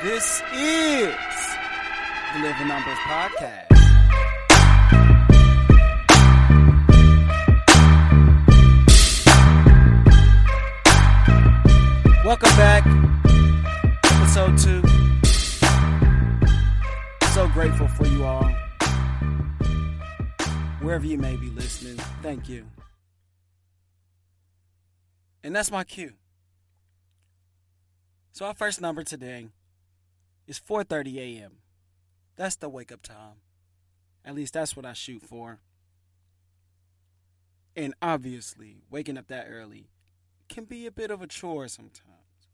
This is the Living Numbers Podcast. Welcome back, episode two. So grateful for you all. Wherever you may be listening, thank you. And that's my cue. So our first number today is 4:30 a.m. That's the wake up time. At least that's what I shoot for. And obviously, waking up that early can be a bit of a chore sometimes.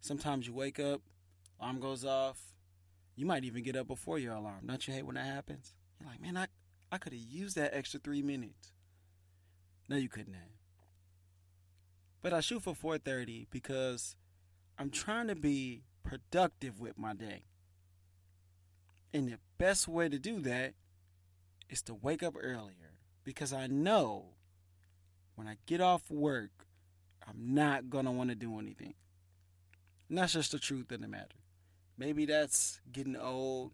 Sometimes you wake up, alarm goes off. You might even get up before your alarm. Don't you hate when that happens? You're like, man, I, I could have used that extra three minutes. No, you couldn't have. But I shoot for 4:30 because I'm trying to be productive with my day. And the best way to do that is to wake up earlier because I know when I get off work, I'm not going to want to do anything. And that's just the truth of the matter. Maybe that's getting old.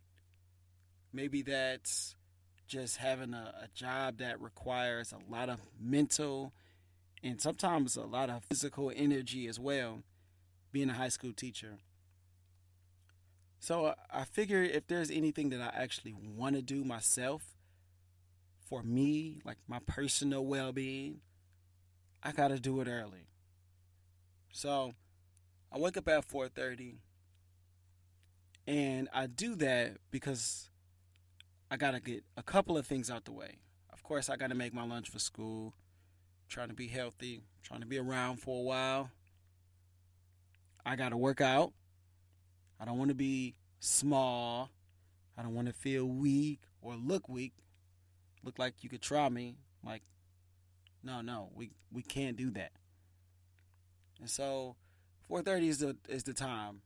Maybe that's just having a, a job that requires a lot of mental and sometimes a lot of physical energy as well, being a high school teacher. So uh, I figure if there's anything that I actually want to do myself for me, like my personal well being, I gotta do it early. So I wake up at 4:30, and I do that because I gotta get a couple of things out the way. Of course, I gotta make my lunch for school. Trying to be healthy, trying to be around for a while. I gotta work out. I don't want to be small. I don't want to feel weak or look weak. Look like you could try me. Like, no, no, we we can't do that. And so, 4:30 is the is the time.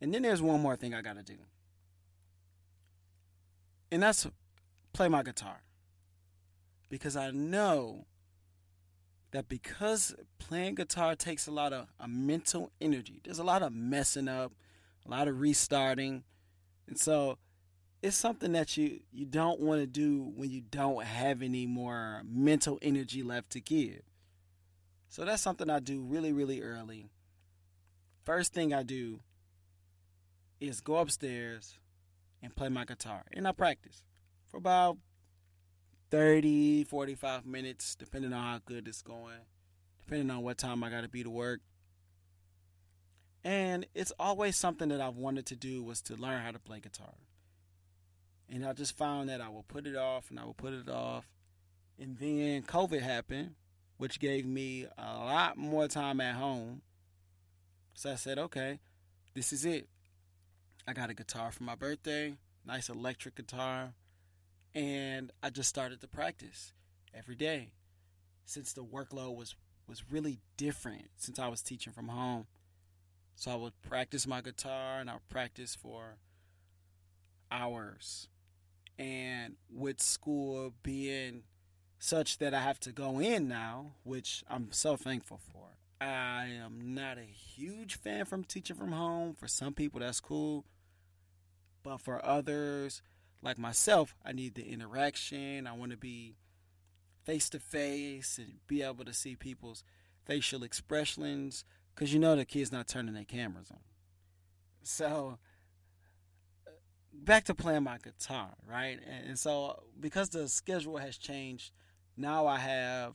And then there's one more thing I gotta do, and that's play my guitar. Because I know that because playing guitar takes a lot of a mental energy. There's a lot of messing up, a lot of restarting. And so it's something that you you don't want to do when you don't have any more mental energy left to give. So that's something I do really really early. First thing I do is go upstairs and play my guitar. And I practice for about 30, 45 minutes, depending on how good it's going, depending on what time I got to be to work. And it's always something that I've wanted to do was to learn how to play guitar. And I just found that I will put it off and I will put it off. And then COVID happened, which gave me a lot more time at home. So I said, okay, this is it. I got a guitar for my birthday, nice electric guitar and I just started to practice every day since the workload was was really different since I was teaching from home. So I would practice my guitar and I would practice for hours. And with school being such that I have to go in now, which I'm so thankful for. I am not a huge fan from teaching from home. For some people that's cool. But for others, like myself, I need the interaction. I want to be face to face and be able to see people's facial expressions because you know the kids not turning their cameras on. So uh, back to playing my guitar, right? And so because the schedule has changed, now I have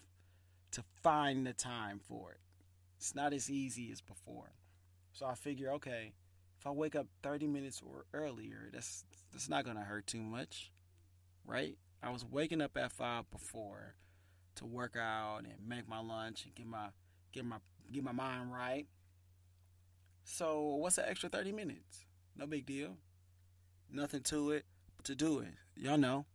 to find the time for it. It's not as easy as before. So I figure, okay, if I wake up 30 minutes or earlier, that's that's not gonna hurt too much, right? I was waking up at five before to work out and make my lunch and get my get my get my mind right. So what's the extra 30 minutes? No big deal. Nothing to it but to do it. Y'all know.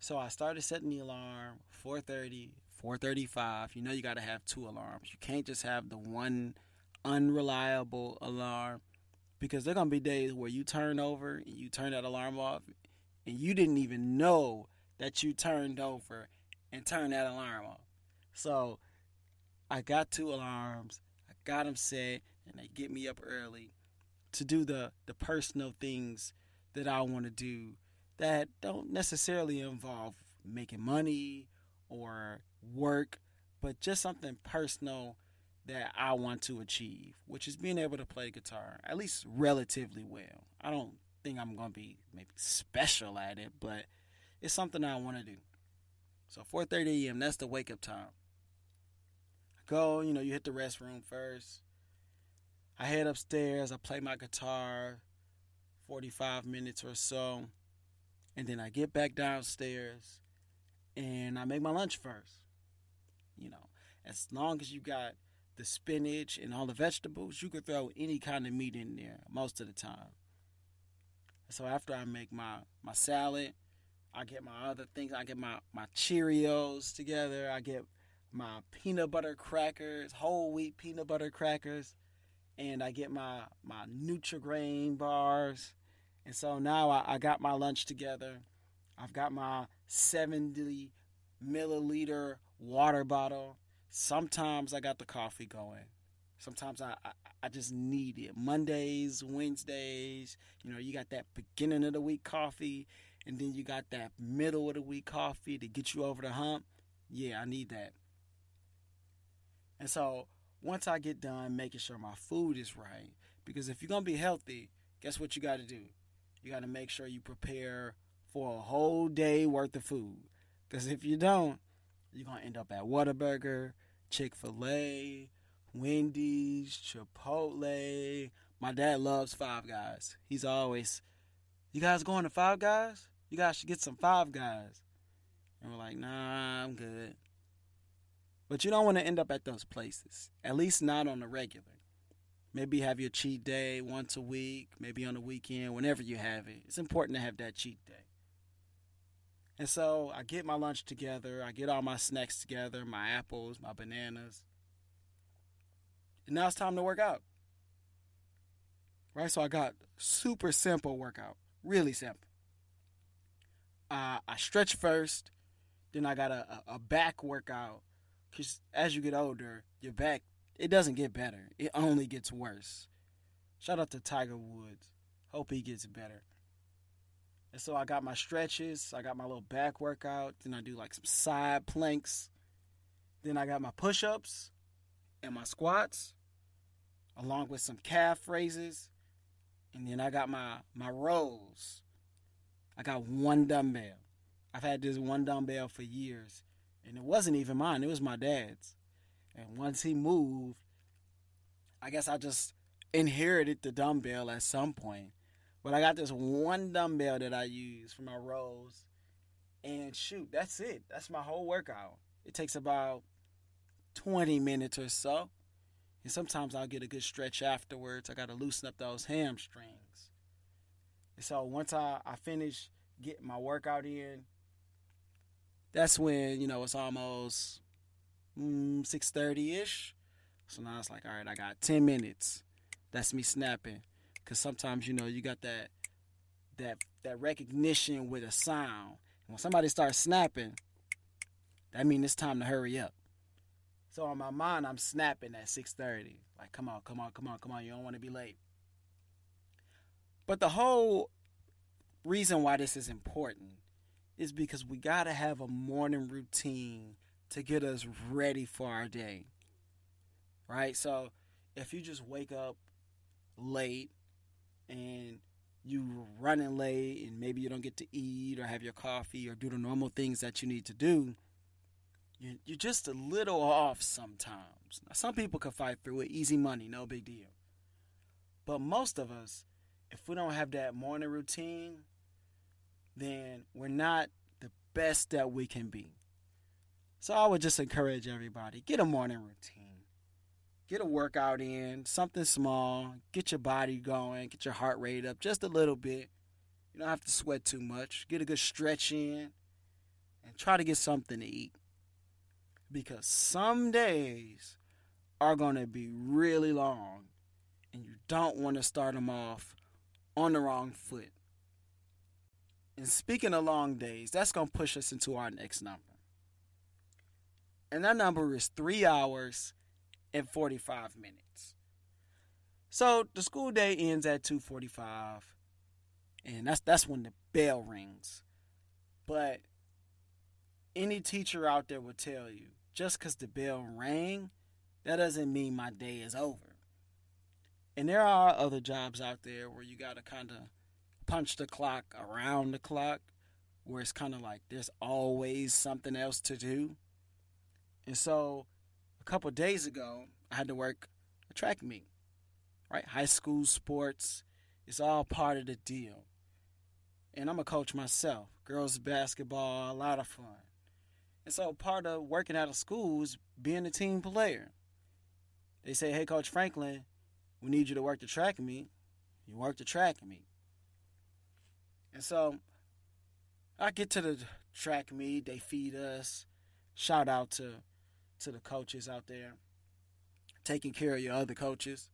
So I started setting the alarm 4:30, 4:35. You know you got to have two alarms. You can't just have the one unreliable alarm because there gonna be days where you turn over and you turn that alarm off and you didn't even know that you turned over and turned that alarm off. So I got two alarms, I got them set, and they get me up early. to do the the personal things that I want to do that don't necessarily involve making money or work, but just something personal that I want to achieve, which is being able to play guitar at least relatively well. I don't think I'm going to be maybe special at it, but it's something I want to do. So 4:30 a.m. That's the wake up time. Go, you know, you hit the restroom first. I head upstairs. I play my guitar, 45 minutes or so, and then I get back downstairs, and I make my lunch first. You know, as long as you got the spinach and all the vegetables, you could throw any kind of meat in there most of the time. So after I make my my salad, I get my other things. I get my my Cheerios together. I get my peanut butter crackers, whole wheat peanut butter crackers, and I get my my Nutri-Grain bars. And so now I, I got my lunch together. I've got my 70 milliliter water bottle. Sometimes I got the coffee going. Sometimes I, I, I just need it. Mondays, Wednesdays, you know, you got that beginning of the week coffee, and then you got that middle of the week coffee to get you over the hump. Yeah, I need that. And so once I get done making sure my food is right, because if you're gonna be healthy, guess what you got to do? You got to make sure you prepare for a whole day worth of food. Because if you don't, you're gonna end up at Whataburger, Chick Fil A, Wendy's, Chipotle. My dad loves Five Guys. He's always, you guys going to Five Guys? You guys should get some Five Guys. And we're like, nah, I'm good. But you don't want to end up at those places, at least not on the regular. Maybe have your cheat day once a week, maybe on the weekend, whenever you have it. It's important to have that cheat day. And so I get my lunch together, I get all my snacks together, my apples, my bananas. And now it's time to work out. Right? So I got super simple workout, really simple. Uh, I stretch first, then I got a, a back workout. Because as you get older, your back, it doesn't get better, it only gets worse. Shout out to Tiger Woods. Hope he gets better. And so I got my stretches, I got my little back workout, then I do like some side planks. Then I got my push ups and my squats, along with some calf raises. And then I got my, my rows. I got one dumbbell. I've had this one dumbbell for years. And it wasn't even mine, it was my dad's. And once he moved, I guess I just inherited the dumbbell at some point. But I got this one dumbbell that I use for my rows. And shoot, that's it. That's my whole workout. It takes about 20 minutes or so. And sometimes I'll get a good stretch afterwards. I got to loosen up those hamstrings. And so once I, I finish getting my workout in, that's when, you know, it's almost mm, 6.30ish. So now it's like, all right, I got 10 minutes. That's me snapping because sometimes you know you got that that that recognition with a sound. And when somebody starts snapping, that means it's time to hurry up. So on my mind, I'm snapping at 6:30. Like, come on, come on, come on, come on. You don't want to be late. But the whole reason why this is important is because we got to have a morning routine to get us ready for our day. Right? So if you just wake up late and you running late and maybe you don't get to eat or have your coffee or do the normal things that you need to do, you're just a little off sometimes. Now, some people can fight through it, easy money, no big deal. But most of us, if we don't have that morning routine, then we're not the best that we can be. So I would just encourage everybody get a morning routine get a workout in, something small, get your body going, get your heart rate up just a little bit. You don't have to sweat too much. Get a good stretch in and try to get something to eat. Because some days are going to be really long and you don't want to start them off on the wrong foot. And speaking of long days, that's going to push us into our next number. And that number is three hours and 45 minutes. So the school day ends at 2:45 and that's that's when the bell rings. But any teacher out there will tell you, just cuz the bell rang, that doesn't mean my day is over. And there are other jobs out there where you got to kind of punch the clock around the clock where it's kind of like there's always something else to do. And so a couple days ago, I had to work a track meet, right? High school sports, it's all part of the deal. And I'm a coach myself. Girls basketball, a lot of fun. And so part of working out of school is being a team player. They say, hey, Coach Franklin, we need you to work the track meet. You work the track meet. And so I get to the track meet, they feed us. Shout out to to the coaches out there taking care of your other coaches.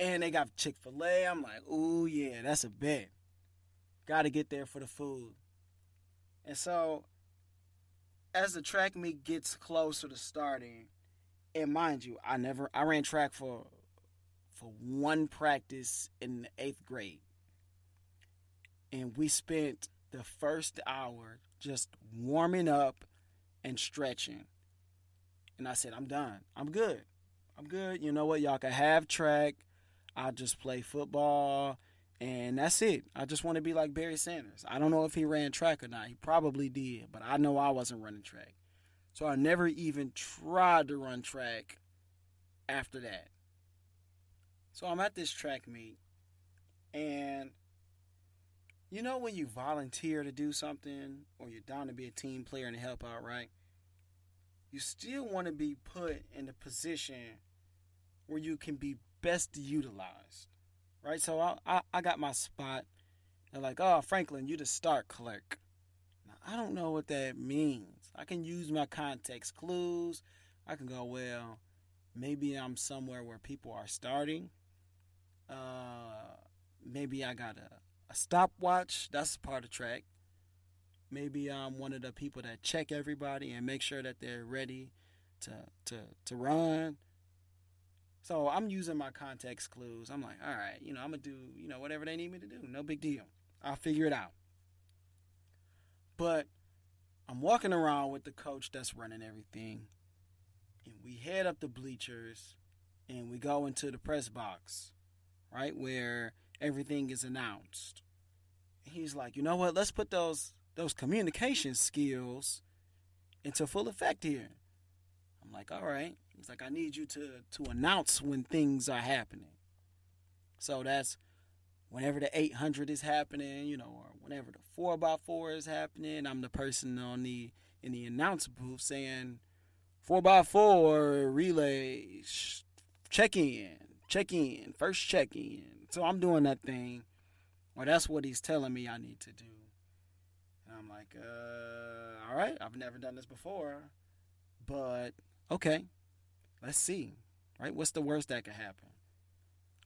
And they got Chick fil A. I'm like, ooh, yeah, that's a bet. Got to get there for the food. And so, as the track meet gets closer to starting, and mind you, I never, I ran track for, for one practice in the eighth grade. And we spent the first hour just warming up and stretching. And I said, I'm done. I'm good. I'm good. You know what? Y'all can have track. I'll just play football. And that's it. I just want to be like Barry Sanders. I don't know if he ran track or not. He probably did, but I know I wasn't running track. So I never even tried to run track after that. So I'm at this track meet, and you know when you volunteer to do something or you're down to be a team player and help out, right? You still want to be put in a position where you can be best utilized, right? So I, I, I got my spot. They're like, oh, Franklin, you the start clerk. Now, I don't know what that means. I can use my context clues. I can go, well, maybe I'm somewhere where people are starting. Uh, maybe I got a a stopwatch. That's part of track. Maybe I'm one of the people that check everybody and make sure that they're ready to to to run. So I'm using my context clues. I'm like, all right, you know, I'm gonna do, you know, whatever they need me to do. No big deal. I'll figure it out. But I'm walking around with the coach that's running everything, and we head up the bleachers, and we go into the press box, right where everything is announced. He's like, you know what? Let's put those those communication skills into full effect here. I'm like, all right. He's like, I need you to to announce when things are happening. So that's whenever the 800 is happening, you know, or whenever the four by four is happening. I'm the person on the in the announce booth saying four by four relay check in, check in, first check in, so I'm doing that thing. Well, that's what he's telling me I need to do. And I'm like, uh, all right, I've never done this before. But okay, let's see. Right? What's the worst that could happen?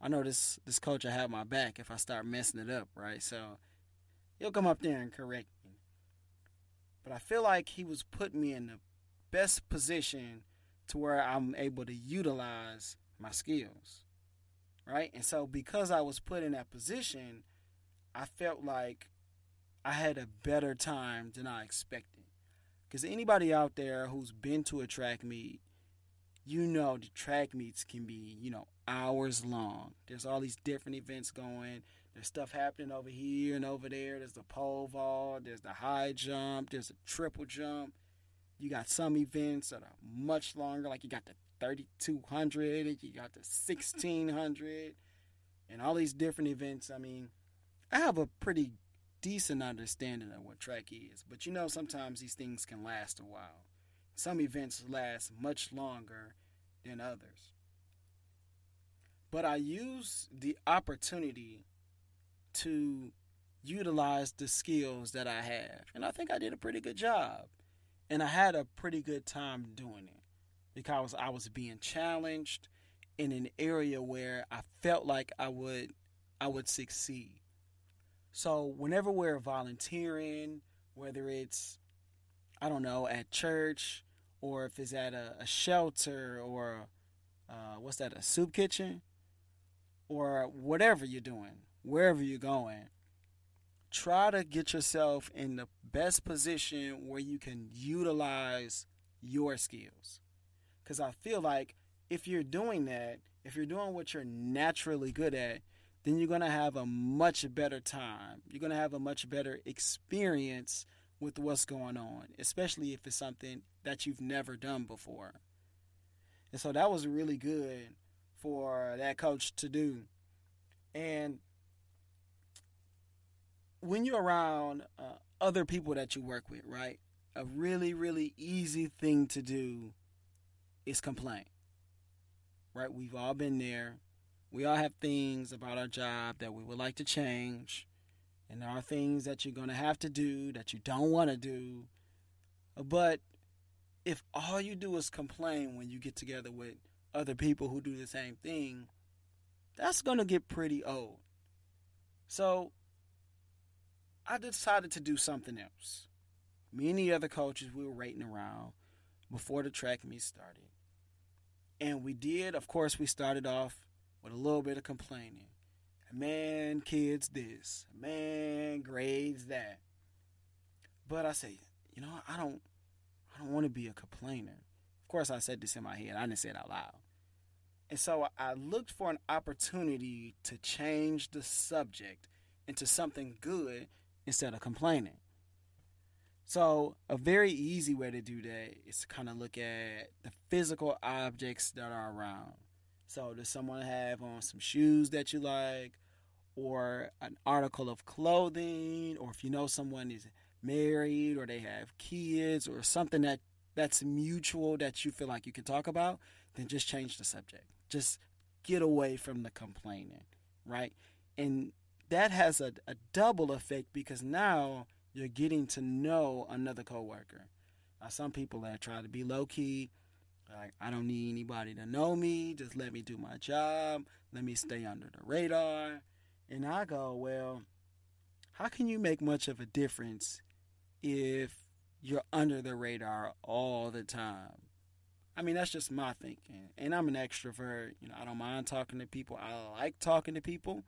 I know this this coach will have my back if I start messing it up, right? So he'll come up there and correct me. But I feel like he was putting me in the best position to where I'm able to utilize my skills right? And so because I was put in that position, I felt like I had a better time than I expected. Because anybody out there who's been to a track meet, you know the track meets can be, you know, hours long. There's all these different events going. There's stuff happening over here and over there. There's the pole vault, there's the high jump, there's a triple jump. You got some events that are much longer, like you got the 3200 and you got the 1600 and all these different events. I mean, I have a pretty decent understanding of what track is, but you know, sometimes these things can last a while. Some events last much longer than others. But I use the opportunity to utilize the skills that I have. And I think I did a pretty good job. And I had a pretty good time doing it because I was being challenged in an area where I felt like I would I would succeed. So whenever we're volunteering, whether it's I don't know at church or if it's at a, a shelter or uh, what's that a soup kitchen, or whatever you're doing, wherever you're going, try to get yourself in the best position where you can utilize your skills. Because I feel like if you're doing that, if you're doing what you're naturally good at, then you're going to have a much better time. You're going to have a much better experience with what's going on, especially if it's something that you've never done before. And so that was really good for that coach to do. And when you're around uh, other people that you work with, right? A really, really easy thing to do is complain. Right? We've all been there. We all have things about our job that we would like to change. And there are things that you're going to have to do that you don't want to do. But if all you do is complain when you get together with other people who do the same thing, that's going to get pretty old. So I decided to do something else. Me and the other coaches, we were rating around before the track meet started. And we did, of course, we started off with a little bit of complaining. A man, kids this. A man, grades that. But I say, you know, I don't I don't want to be a complainer. Of course I said this in my head. I didn't say it out loud. And so I looked for an opportunity to change the subject into something good instead of complaining. So, a very easy way to do that is to kind of look at the physical objects that are around. So, does someone have on some shoes that you like, or an article of clothing, or if you know someone is married or they have kids, or something that that's mutual that you feel like you can talk about, then just change the subject. Just get away from the complaining, right? And that has a, a double effect because now you're getting to know another coworker. Now, some people that try to be low key, like I don't need anybody to know me. Just let me do my job. Let me stay under the radar. And I go, well, how can you make much of a difference if you're under the radar all the time? I mean, that's just my thinking. And I'm an extrovert. You know, I don't mind talking to people. I like talking to people.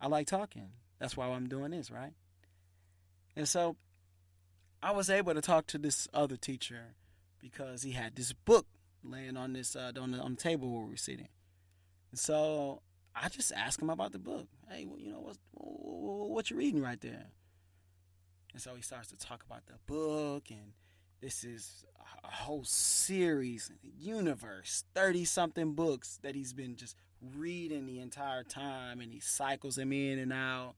I like talking. That's why I'm doing this, right? And so I was able to talk to this other teacher because he had this book laying on this uh, on, the, on the table where we're sitting. And so I just asked him about the book. Hey, well, you know what's what you reading right there? And so he starts to talk about the book, and this is a whole series, universe, thirty something books that he's been just reading the entire time and he cycles them in and out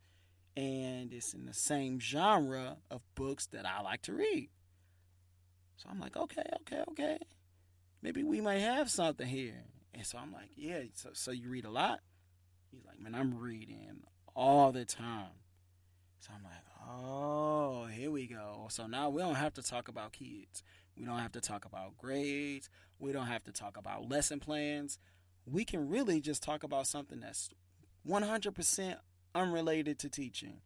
and it's in the same genre of books that I like to read. So I'm like, okay, okay, okay. Maybe we might have something here. And so I'm like, yeah, so, so you read a lot? He's like, man, I'm reading all the time. So I'm like, oh, here we go. So now we don't have to talk about kids. We don't have to talk about grades. We don't have to talk about lesson plans we can really just talk about something that's 100% unrelated to teaching.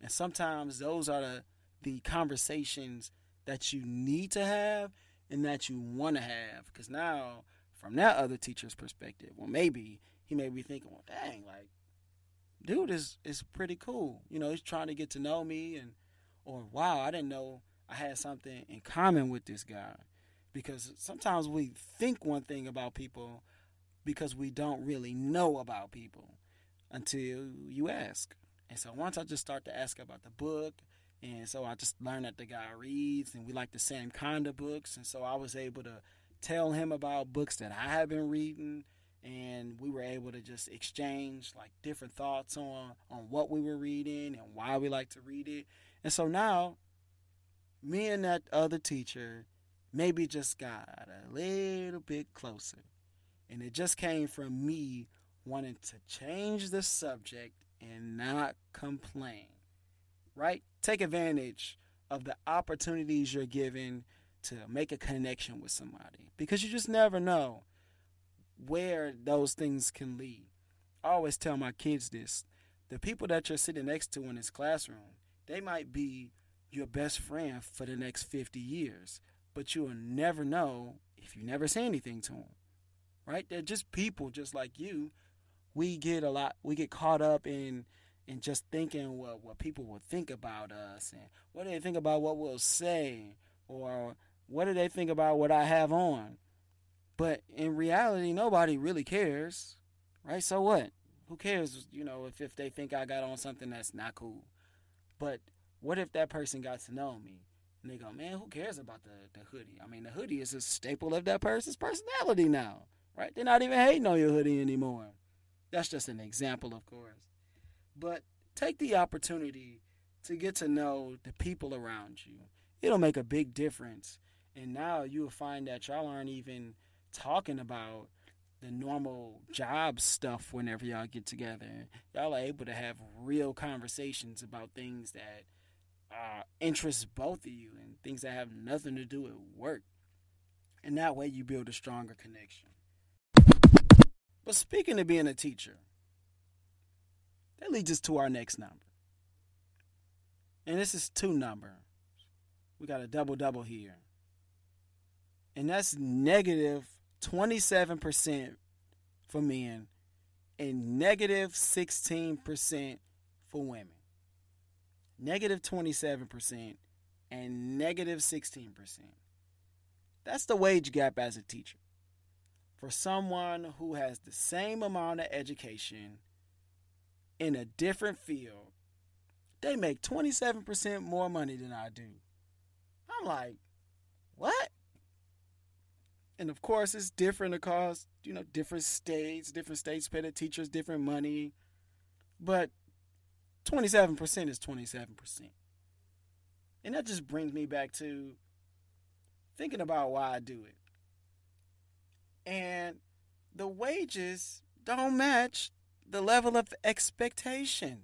And sometimes those are the, the conversations that you need to have and that you want to have. Because now, from that other teacher's perspective, well, maybe he may be thinking, well, dang, like, dude is, is pretty cool. You know, he's trying to get to know me, and, or wow, I didn't know I had something in common with this guy. Because sometimes we think one thing about people because we don't really know about people until you ask. And so once I just start to ask about the book, and so I just learned that the guy reads, and we like the same kind of books, and so I was able to tell him about books that I have been reading, and we were able to just exchange like different thoughts on on what we were reading and why we like to read it. And so now, me and that other teacher maybe just got a little bit closer. And it just came from me wanting to change the subject and not complain. Right? Take advantage of the opportunities you're given to make a connection with somebody because you just never know where those things can lead. I always tell my kids this the people that you're sitting next to in this classroom, they might be your best friend for the next 50 years, but you'll never know if you never say anything to them right? They're just people just like you we get a lot we get caught up in in just thinking what what people will think about us and what do they think about what we'll say or what do they think about what I have on. But in reality, nobody really cares, right? So what? Who cares, you know, if, if they think I got on something that's not cool? But what if that person got to know me and they go, man, who cares about the, the hoodie? I mean, the hoodie is a staple of that person's personality now, right? They're not even hating on your hoodie anymore. That's just an example, of course. But take the opportunity to get to know the people around you. It'll make a big difference. And now you'll find that y'all aren't even talking about the normal job stuff whenever y'all get together. Y'all are able to have real conversations about things that uh, interest both of you and things that have nothing to do with work. And that way you build a stronger connection. But speaking of being a teacher, that leads us to our next number. And this is two number. We got a double double here. And that's negative 27% for men and negative 16% for women. Negative 27% and negative 16%. That's the wage gap as a teacher. For someone who has the same amount of education in a different field, they make 27% more money than I do. I'm like, what? And of course, it's different across, you know, different states. Different states pay the teachers different money. But 27% is 27%. And that just brings me back to thinking about why I do it. And the wages don't match the level of expectation.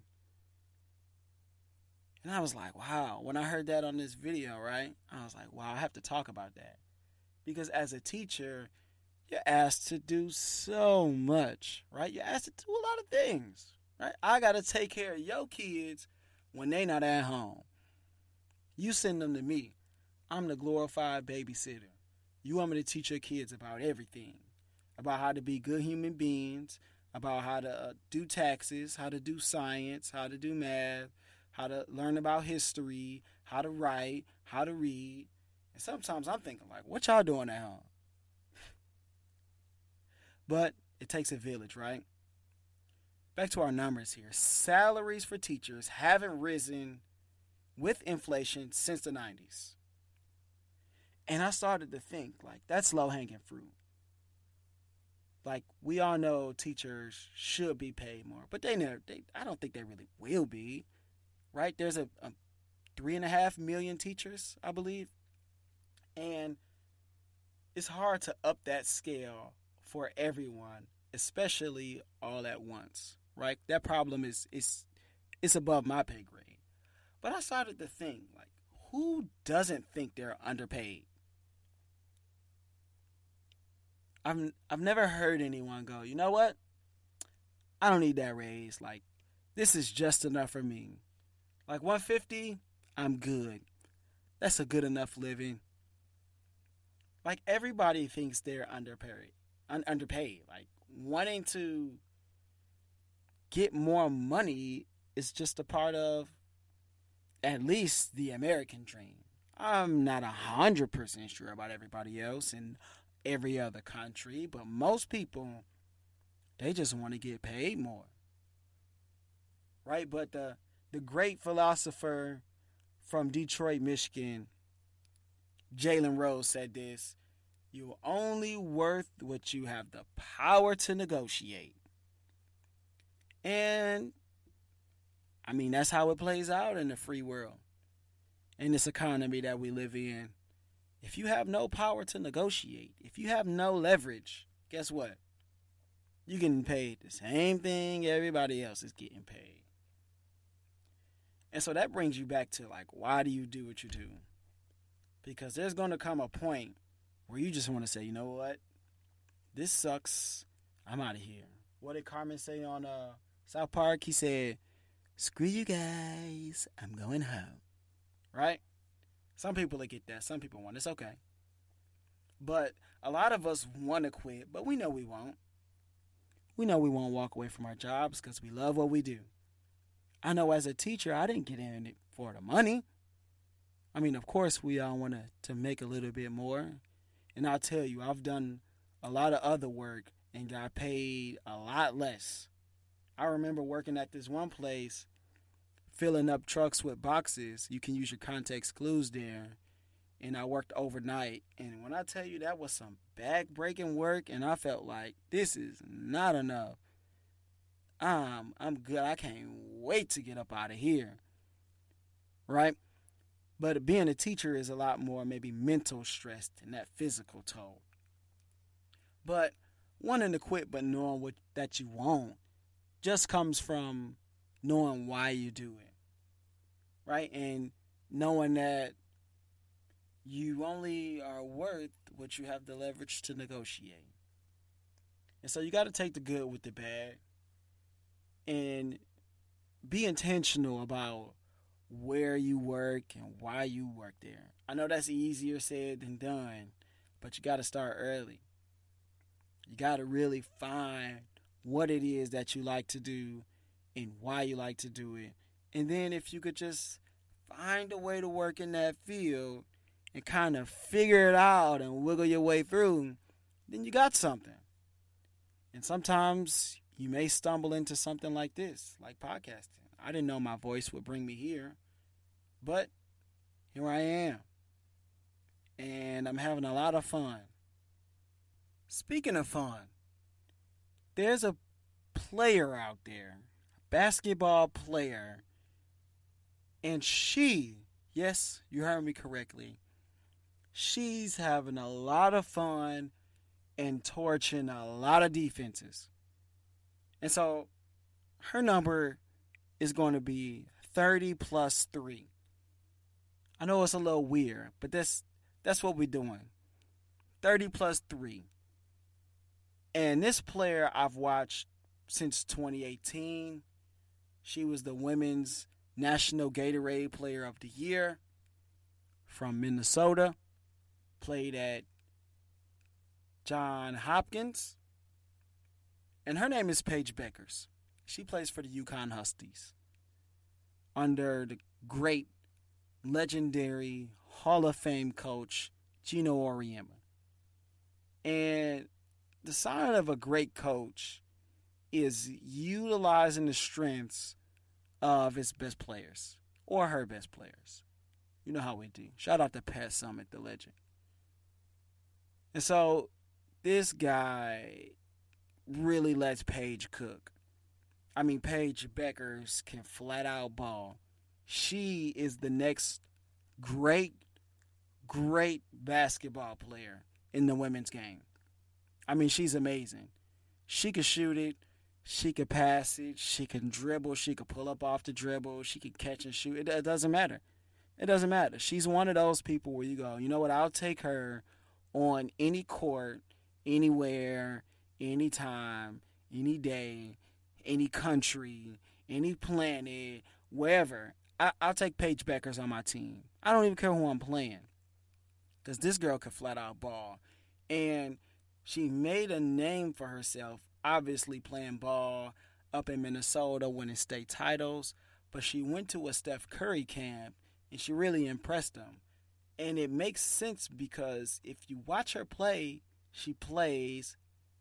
And I was like, wow. When I heard that on this video, right? I was like, wow, I have to talk about that. Because as a teacher, you're asked to do so much, right? You're asked to do a lot of things, right? I got to take care of your kids when they not at home. You send them to me. I'm the glorified babysitter. You want me to teach your kids about everything about how to be good human beings, about how to uh, do taxes, how to do science, how to do math, how to learn about history, how to write, how to read. And sometimes I'm thinking, like, what y'all doing at home? but it takes a village, right? Back to our numbers here. Salaries for teachers haven't risen with inflation since the 90s. And I started to think, like, that's low hanging fruit like we all know teachers should be paid more, but they never. They, I don't think they really will be, right? There's a, a three and a half million teachers, I believe, and it's hard to up that scale for everyone, especially all at once, right? That problem is is it's above my pay grade. But I started to think, like, who doesn't think they're underpaid? I've I've never heard anyone go, you know what? I don't need that raise. Like, this is just enough for me. Like 150, I'm good. That's a good enough living. Like everybody thinks they're underpaid, un- underpaid. Like wanting to get more money is just a part of at least the American dream. I'm not a hundred percent sure about everybody else, and every other country, but most people they just want to get paid more. Right? But the the great philosopher from Detroit, Michigan, Jalen Rose said this You're only worth what you have the power to negotiate. And I mean, that's how it plays out in the free world, in this economy that we live in. If you have no power to negotiate, if you have no leverage, guess what? You're getting paid the same thing everybody else is getting paid. And so that brings you back to like, why do you do what you do? Because there's going to come a point where you just want to say, you know what? This sucks. I'm out of here. What did Cartman say on uh, South Park? He said, screw you guys. I'm going home. Right? Some people that get that. Some people won't. It's okay. But a lot of us want to quit, but we know we won't. we know we won't walk away from our jobs because we love what we do. I know as a teacher, I didn't get in it for the money. I mean, of course, we all want to, to make a little bit more. And I'll tell you, I've done a lot of other work and got paid a lot less. I remember working at this one place, filling up trucks with boxes. You can use your context clues there. And I worked overnight. And when I tell you that was some back breaking work, and I felt like this is not enough. Um, I'm good. I can't wait to get up out of here. Right? But being a teacher is a lot more maybe mental stress than that physical toll. But wanting to quit but knowing what that you won't just comes from knowing why you do it. Right? And knowing that you only are worth what you have the leverage to negotiate. And so you got to take the good with the bad and be intentional about where you work and why you work there. I know that's easier said than done, but you got to start early. You got to really find what it is that you like to do and why you like to do it. And then if you could just find a way to work in that field and kind of figure it out and wiggle your way through, then you got something. And sometimes you may stumble into something like this, like podcasting. I didn't know my voice would bring me here, but here I am. And I'm having a lot of fun. Speaking of fun, there's a player out there, a basketball player, and she, yes, you heard me correctly, she's having a lot of fun and torching a lot of defenses. And so her number is going to be 30 plus 3. I know it's a little weird, but that's that's what we're doing. 30 plus 3. And this player I've watched since 2018. She was the women's National Gatorade Player of the Year from Minnesota. Played at John Hopkins. And her name is Paige Bueckers. She plays for the UConn Huskies under the great, legendary Hall of Fame coach Geno Auriemma. And the sign of a great coach is utilizing the strengths of his best players or her best players. You know how we do. Shout out to Pat Summitt, the legend. And so this guy really lets Paige cook. I mean, Paige Bueckers can flat out ball. She is the next great, great basketball player in the women's game. I mean, she's amazing. She can shoot it. She can pass it. She can dribble. She can pull up off the dribble. She can catch and shoot. It, it doesn't matter. It doesn't matter. She's one of those people where you go, you know what? I'll take her on any court, anywhere, anytime, any day, any country, any planet, wherever. I, will take Paige Bueckers on my team. I don't even care who I'm playing. Because this girl could flat out ball. And she made a name for herself, obviously playing ball up in Minnesota, winning state titles. But she went to a Steph Curry camp and she really impressed him. And it makes sense because if you watch her play, she plays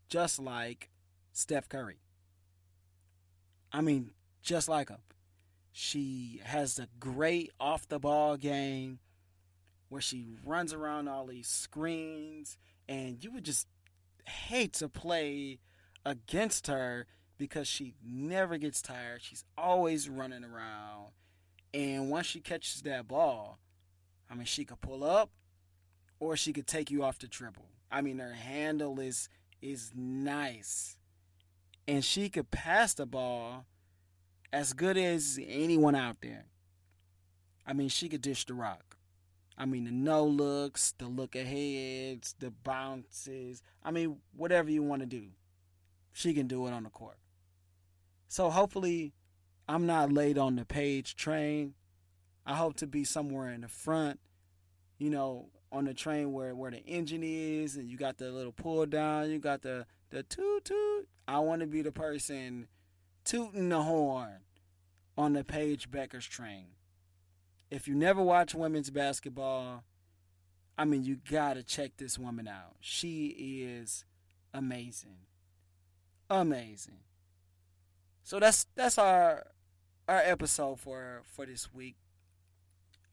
just like Steph Curry. I mean, just like him. She has a great off the ball game where she runs around all these screens, and you would just hate to play against her because she never gets tired. She's always running around. And once she catches that ball, I mean, she could pull up or she could take you off the dribble. I mean, her handle is is nice. And she could pass the ball as good as anyone out there. I mean, she could dish the rock. I mean, the no looks, the look aheads, the bounces. I mean, whatever you want to do, she can do it on the court. So hopefully, I'm not late on the Paige train. I hope to be somewhere in the front, you know, on the train where, where the engine is, and you got the little pull down, you got the the toot toot. I want to be the person tooting the horn on the Paige Bueckers train. If you never watch women's basketball, I mean, you gotta check this woman out. She is amazing, amazing. So that's that's our our episode for for this week.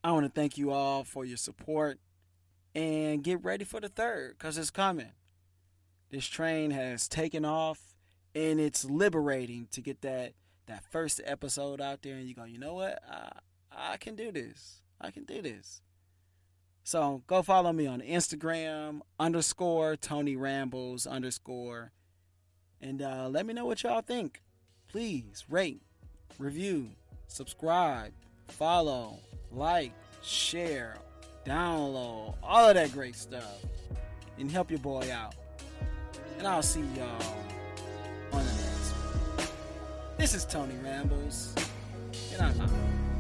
I want to thank you all for your support and get ready for the third because it's coming. This train has taken off and it's liberating to get that that first episode out there and you go, you know what? I, I can do this. I can do this. So go follow me on Instagram underscore Tony Rambles underscore and uh, let me know what y'all think. Please rate, review, subscribe, follow, like, share, download, all of that great stuff. And help your boy out. And I'll see y'all on the next one. This is Tony Rambles, and I'm out.